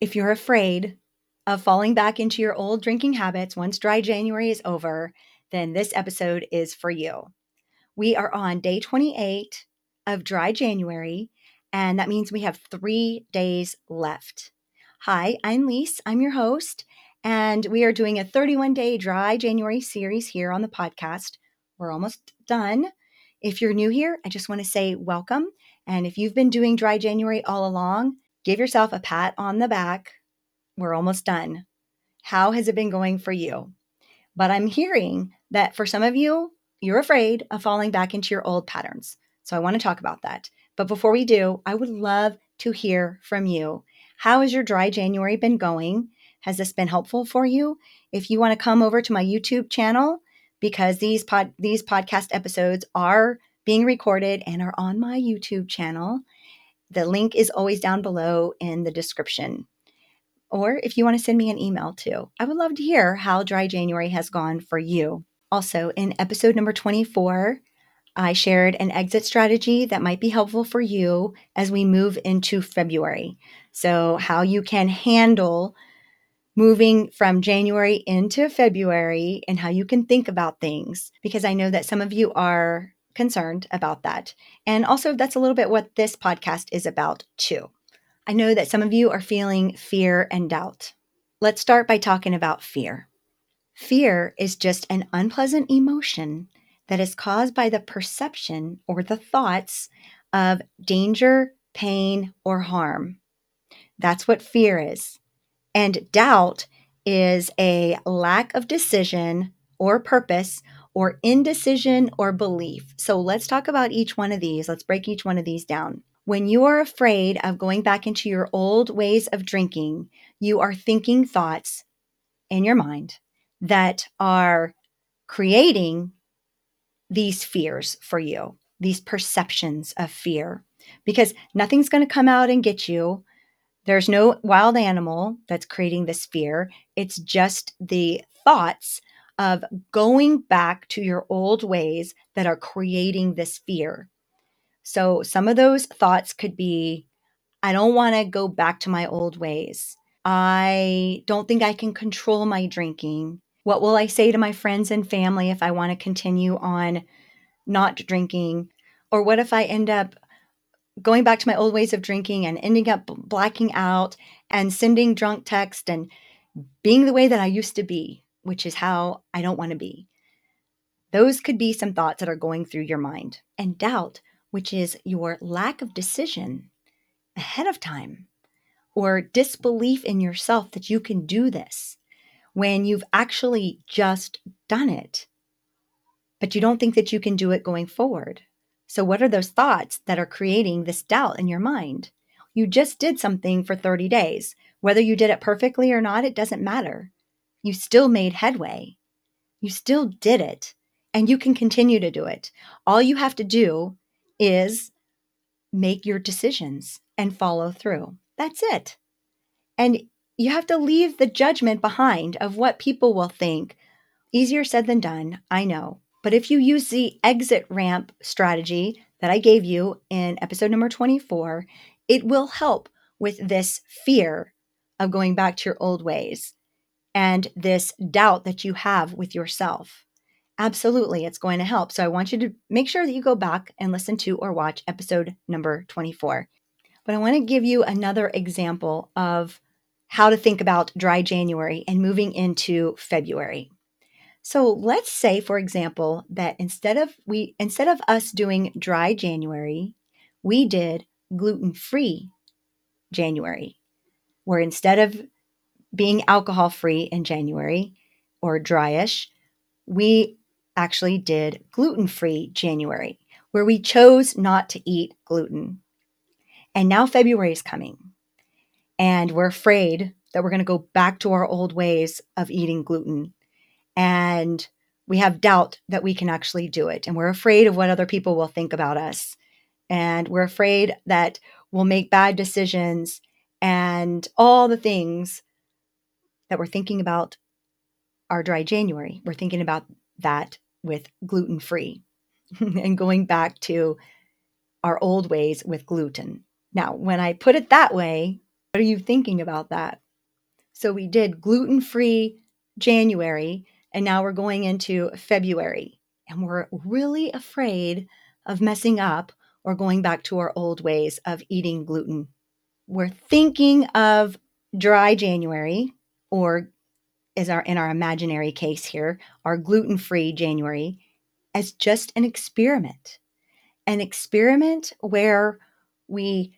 If you're afraid of falling back into your old drinking habits once dry January is over, then this episode is for you. We are on day 28 of dry January, and that means we have three days left. Hi, I'm Lise. I'm your host, and we are doing a 31 day dry January series here on the podcast. We're almost done. If you're new here, I just want to say welcome. And if you've been doing dry January all along, give yourself a pat on the back. We're almost done. How has it been going for you? But I'm hearing that for some of you, you're afraid of falling back into your old patterns. So I want to talk about that. But before we do, I would love to hear from you. How has your dry January been going? Has this been helpful for you? If you want to come over to my YouTube channel, because these pod these podcast episodes are being recorded and are on my YouTube channel. The link is always down below in the description. Or if you want to send me an email too, I would love to hear how dry January has gone for you. Also, in episode number 24, I shared an exit strategy that might be helpful for you as we move into February. So, how you can handle moving from January into February and how you can think about things, because I know that some of you are concerned about that. And also, that's a little bit what this podcast is about, too. I know that some of you are feeling fear and doubt. Let's start by talking about fear. Fear is just an unpleasant emotion that is caused by the perception or the thoughts of danger, pain, or harm. That's what fear is. And doubt is a lack of decision or purpose or indecision or belief. So let's talk about each one of these. Let's break each one of these down. When you are afraid of going back into your old ways of drinking, you are thinking thoughts in your mind that are creating these fears for you, these perceptions of fear, because nothing's going to come out and get you. There's no wild animal that's creating this fear. It's just the thoughts of going back to your old ways that are creating this fear. So, some of those thoughts could be I don't want to go back to my old ways. I don't think I can control my drinking. What will I say to my friends and family if I want to continue on not drinking? Or what if I end up going back to my old ways of drinking and ending up blacking out and sending drunk text and being the way that I used to be? Which is how I don't want to be. Those could be some thoughts that are going through your mind. And doubt, which is your lack of decision ahead of time or disbelief in yourself that you can do this when you've actually just done it, but you don't think that you can do it going forward. So, what are those thoughts that are creating this doubt in your mind? You just did something for 30 days. Whether you did it perfectly or not, it doesn't matter you still made headway. You still did it, and you can continue to do it. All you have to do is make your decisions and follow through. That's it. And you have to leave the judgment behind of what people will think. Easier said than done, I know. But if you use the exit ramp strategy that I gave you in episode number 24, it will help with this fear of going back to your old ways and this doubt that you have with yourself. Absolutely, it's going to help. So I want you to make sure that you go back and listen to or watch episode number 24. But I want to give you another example of how to think about dry January and moving into February. So let's say for example that instead of we instead of us doing dry January, we did gluten-free January. Where instead of being alcohol free in January or dryish, we actually did gluten free January, where we chose not to eat gluten. And now February is coming, and we're afraid that we're going to go back to our old ways of eating gluten. And we have doubt that we can actually do it. And we're afraid of what other people will think about us. And we're afraid that we'll make bad decisions and all the things that we're thinking about our dry January. We're thinking about that with gluten free and going back to our old ways with gluten. Now, when I put it that way, What are you thinking about that? So we did gluten free January, and now we're going into February, and we're really afraid of messing up or going back to our old ways of eating gluten. We're thinking of dry January, or is our in our imaginary case here, our gluten-free January, as just an experiment. An experiment where we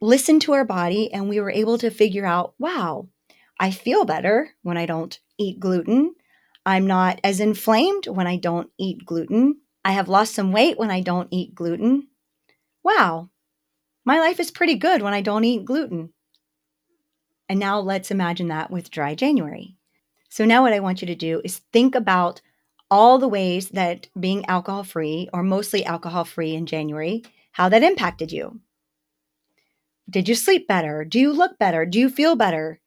listened to our body and we were able to figure out, wow, I feel better when I don't eat gluten. I'm not as inflamed when I don't eat gluten. I have lost some weight when I don't eat gluten. Wow, my life is pretty good when I don't eat gluten. And now let's imagine that with dry January. So now what I want you to do is think about all the ways that being alcohol free or mostly alcohol free in January, how that impacted you. Did you sleep better? Do you look better? Do you feel better?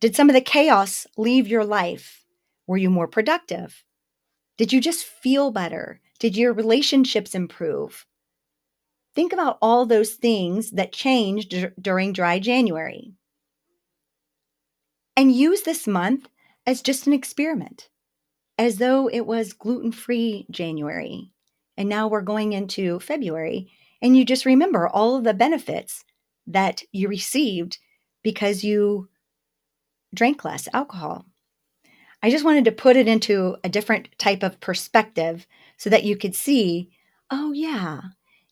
Did some of the chaos leave your life? Were you more productive? Did you just feel better? Did your relationships improve? Think about all those things that changed d- during dry January. And use this month as just an experiment, as though it was gluten free January. And now we're going into February, and you just remember all of the benefits that you received because you drank less alcohol. I just wanted to put it into a different type of perspective so that you could see oh, yeah,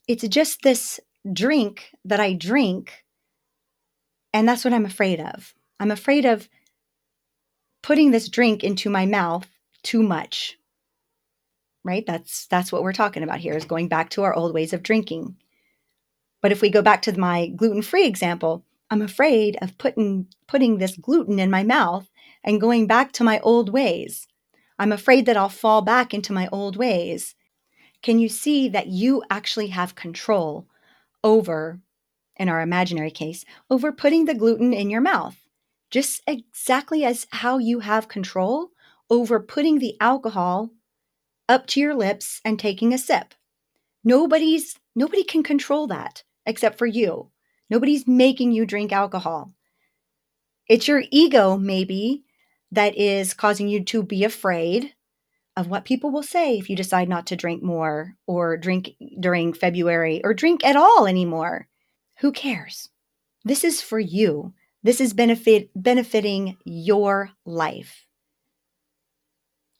it's just this drink that I drink. And that's what I'm afraid of. I'm afraid of putting this drink into my mouth too much. Right? That's that's what we're talking about here is going back to our old ways of drinking. But if we go back to my gluten-free example, I'm afraid of putting putting this gluten in my mouth and going back to my old ways. I'm afraid that I'll fall back into my old ways. Can you see that you actually have control over, in our imaginary case, over putting the gluten in your mouth? Just exactly as how you have control over putting the alcohol up to your lips and taking a sip. Nobody's nobody can control that except for you. Nobody's making you drink alcohol. It's your ego, maybe, that is causing you to be afraid of what people will say if you decide not to drink more or drink during February or drink at all anymore. Who cares? This is for you. This is benefit benefiting your life.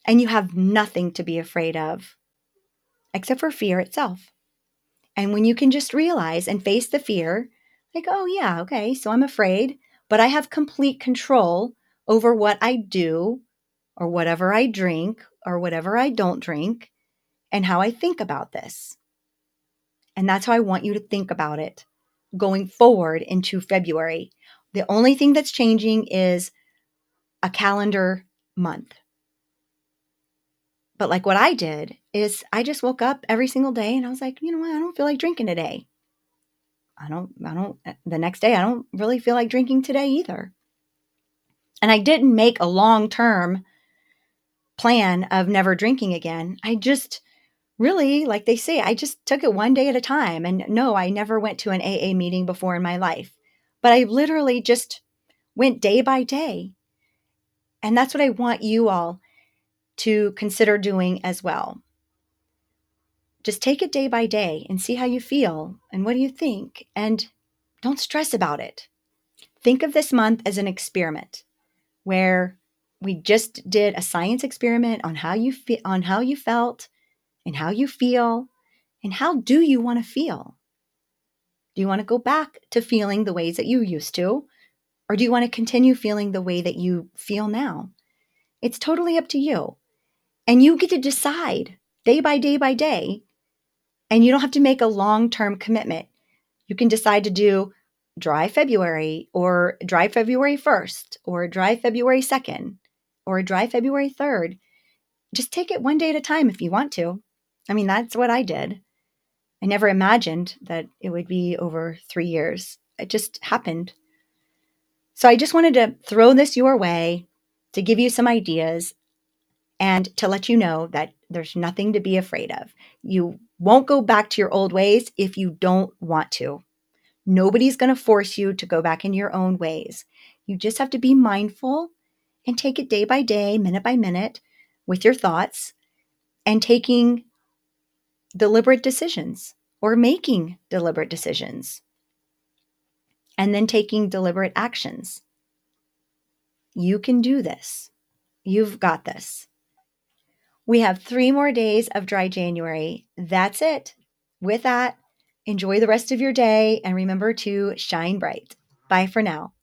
And you have nothing to be afraid of except for fear itself. And when you can just realize and face the fear, like, oh, yeah, okay, so I'm afraid, but I have complete control over what I do or whatever I drink or whatever I don't drink and how I think about this. And that's how I want you to think about it going forward into February. The only thing that's changing is a calendar month. But like what I did is I just woke up every single day and I was like, you know what? I don't feel like drinking today. I don't, I don't, uh, the next day, I don't really feel like drinking today either. And I didn't make a long term plan of never drinking again. I just really, like they say, I just took it one day at a time. And no, I never went to an AA meeting before in my life, but I literally just went day by day. And that's what I want you all to consider doing as well. Just take it day by day and see how you feel and what do you think. And don't stress about it. Think of this month as an experiment where we just did a science experiment on how you fe- on how you felt and how you feel and how do you want to feel? Do you want to go back to feeling the ways that you used to or do you want to continue feeling the way that you feel now? It's totally up to you. And you get to decide day by day by day. And you don't have to make a long term commitment. You can decide to do dry February or dry February 1st or dry February 2nd or dry February 3rd. Just take it one day at a time if you want to. I mean, that's what I did. I never imagined that it would be over three years. It just happened. So I just wanted to throw this your way to give you some ideas and to let you know that there's nothing to be afraid of. You won't go back to your old ways if you don't want to. Nobody's going to force you to go back in your own ways. You just have to be mindful and take it day by day, minute by minute with your thoughts and taking deliberate decisions or making deliberate decisions and then taking deliberate actions. You can do this. You've got this. We have three more days of dry January. That's it. With that, enjoy the rest of your day and remember to shine bright. Bye for now.